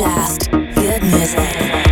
Just good music.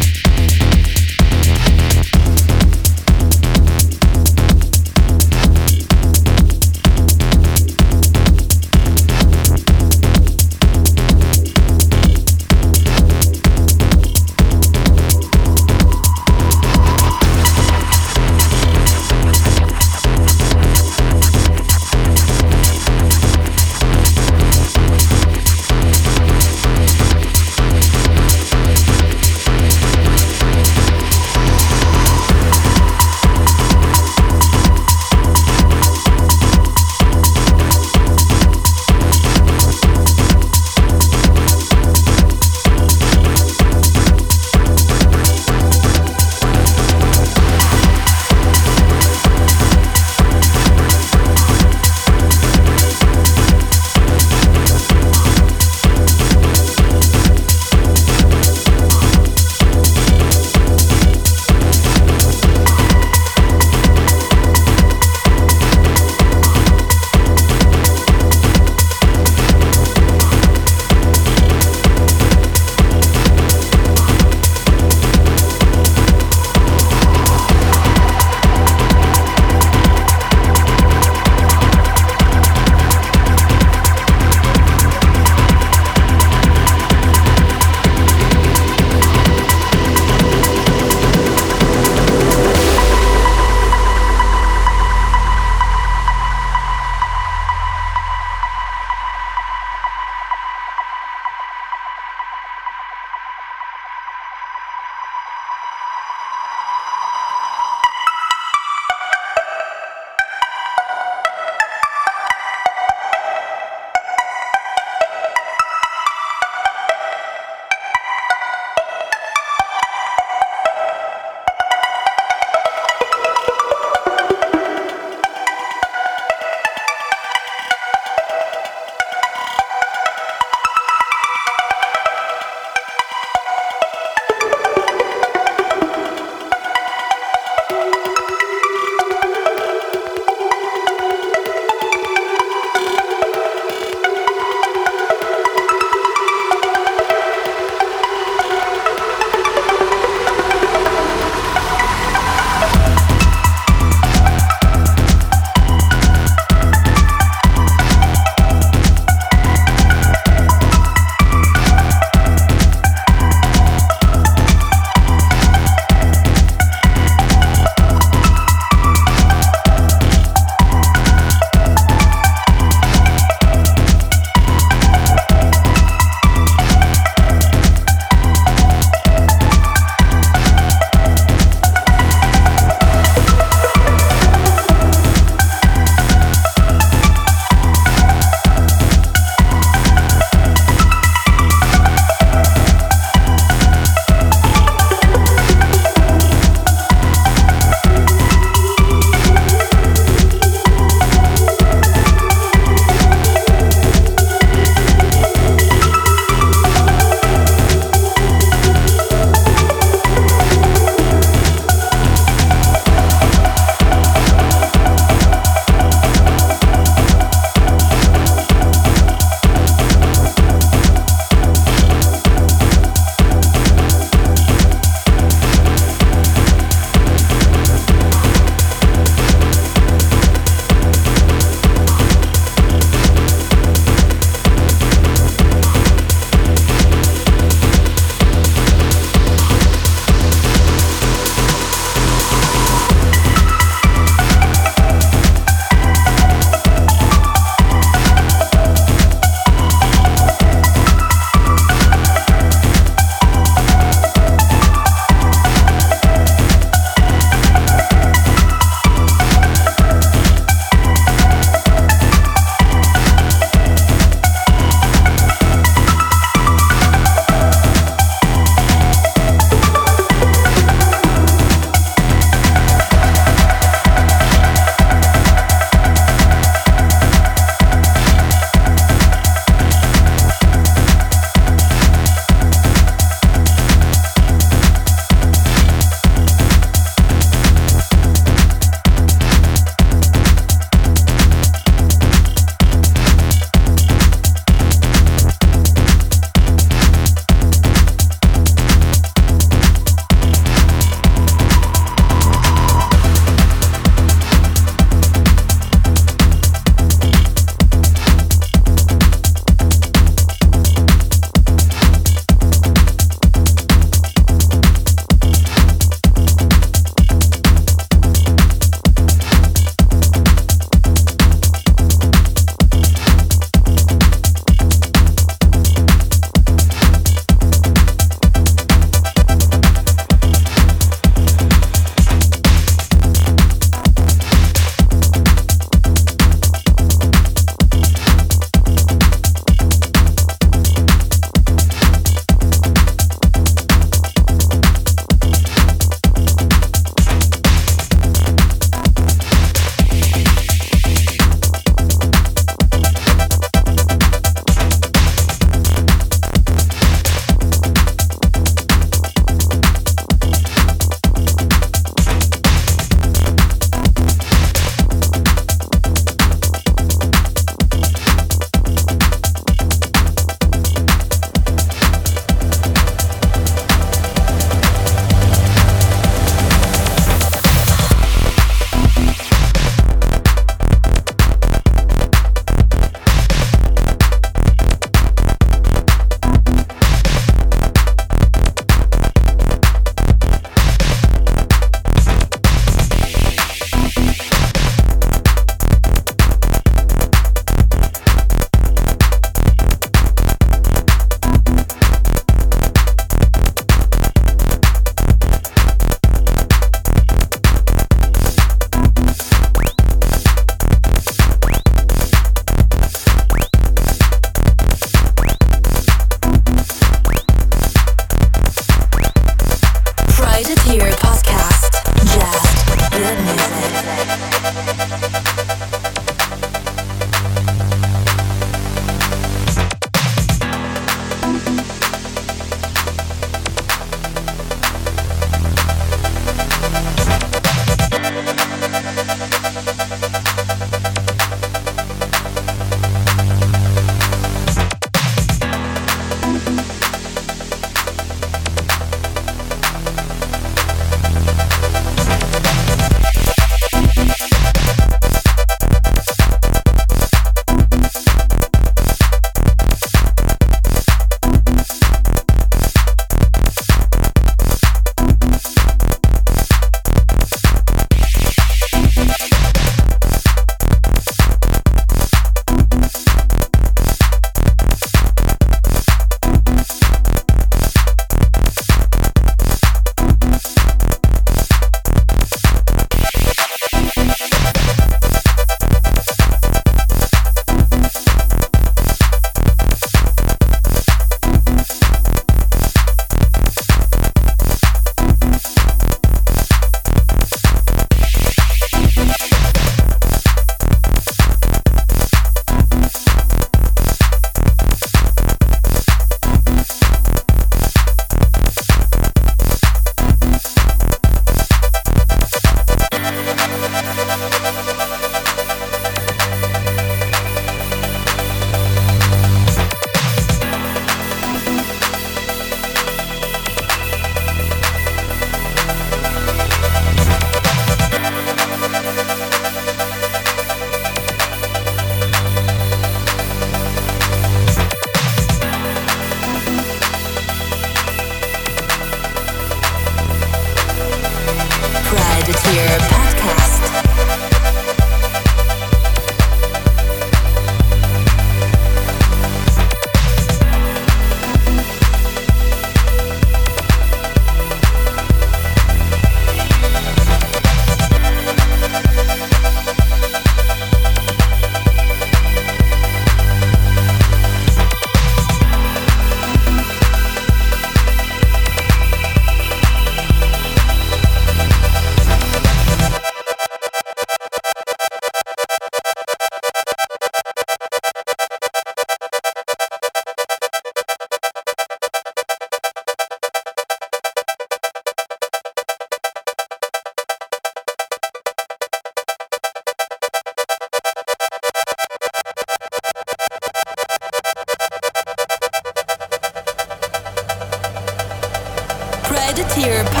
Europe.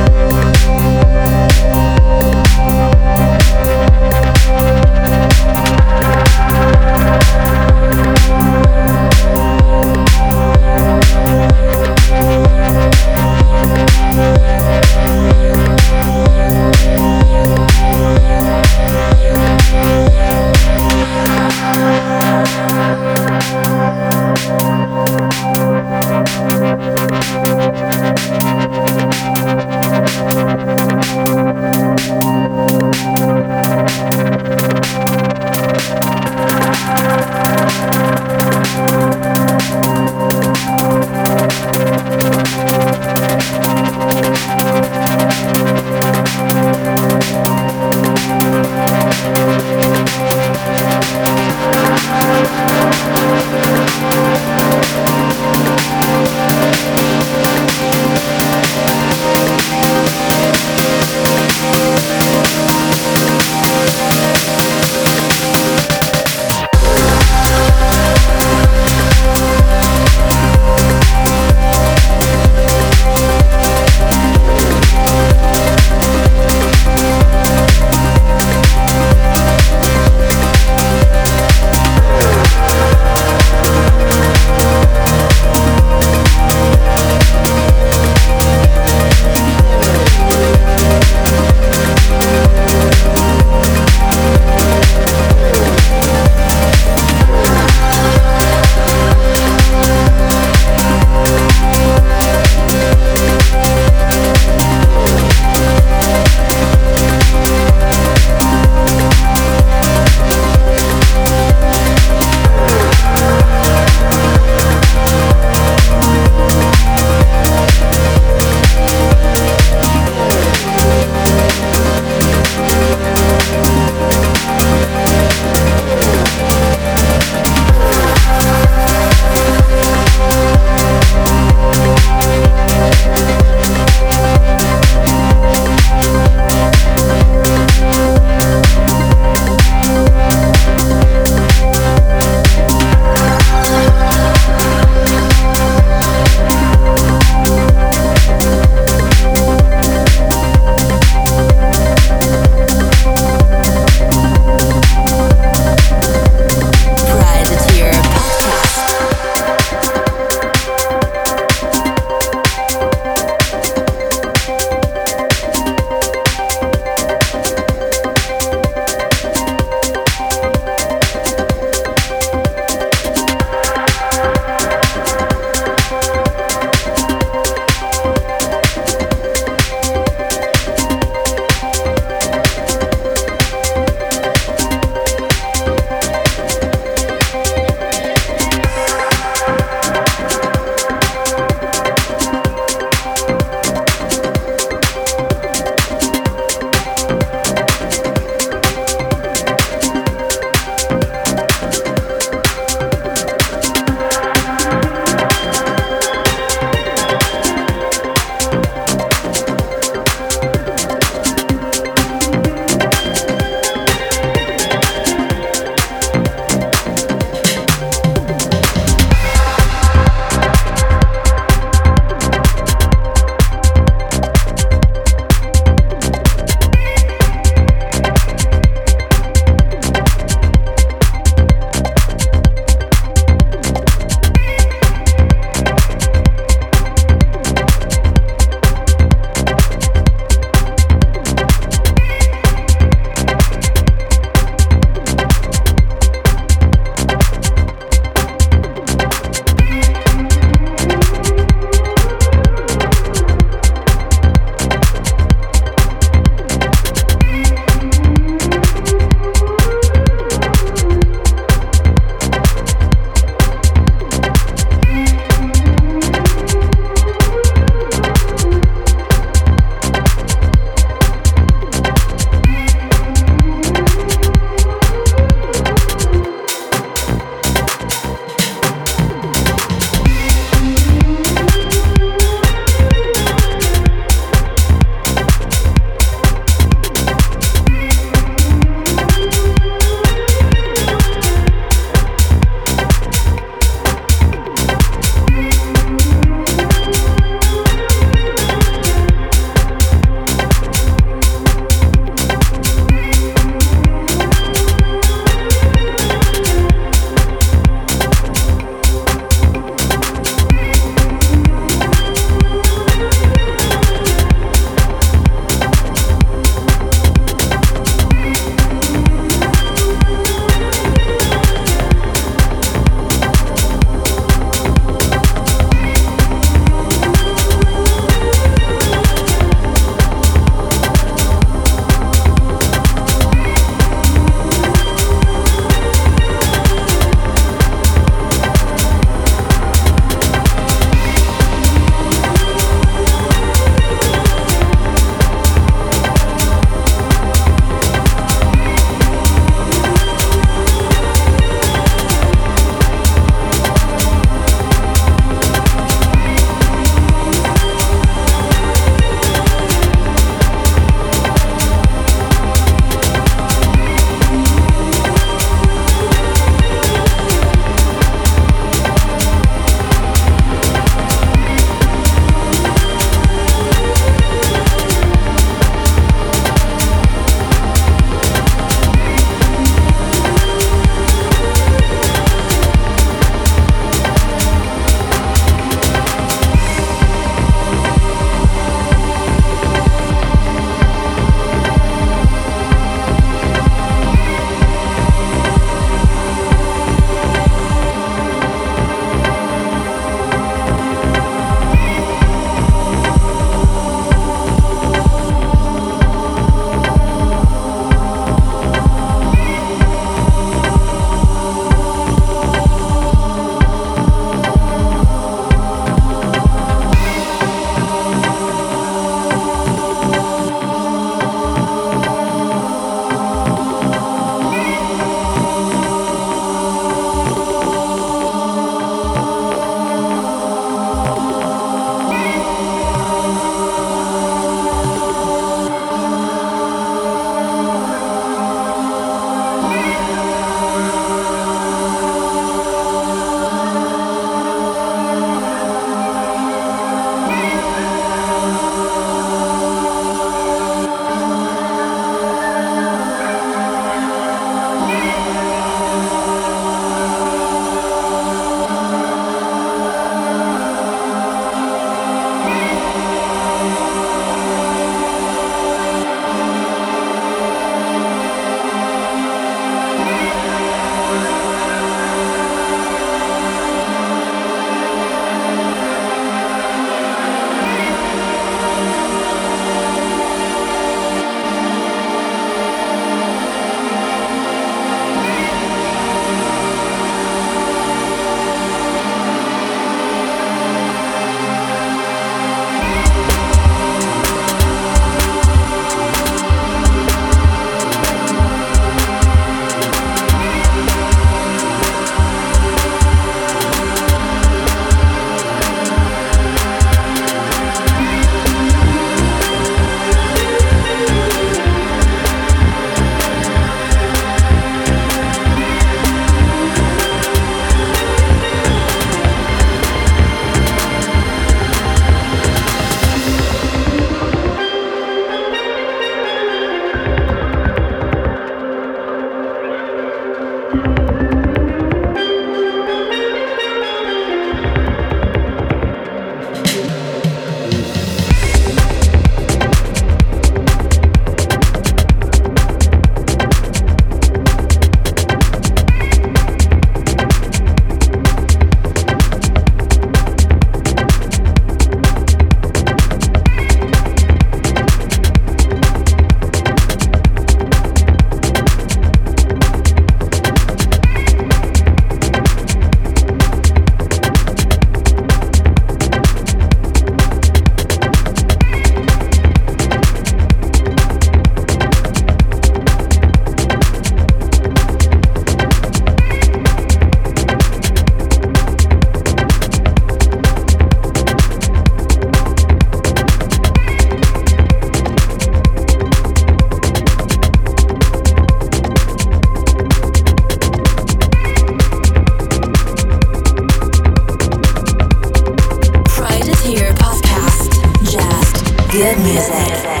Good music.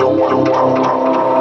don't want to walk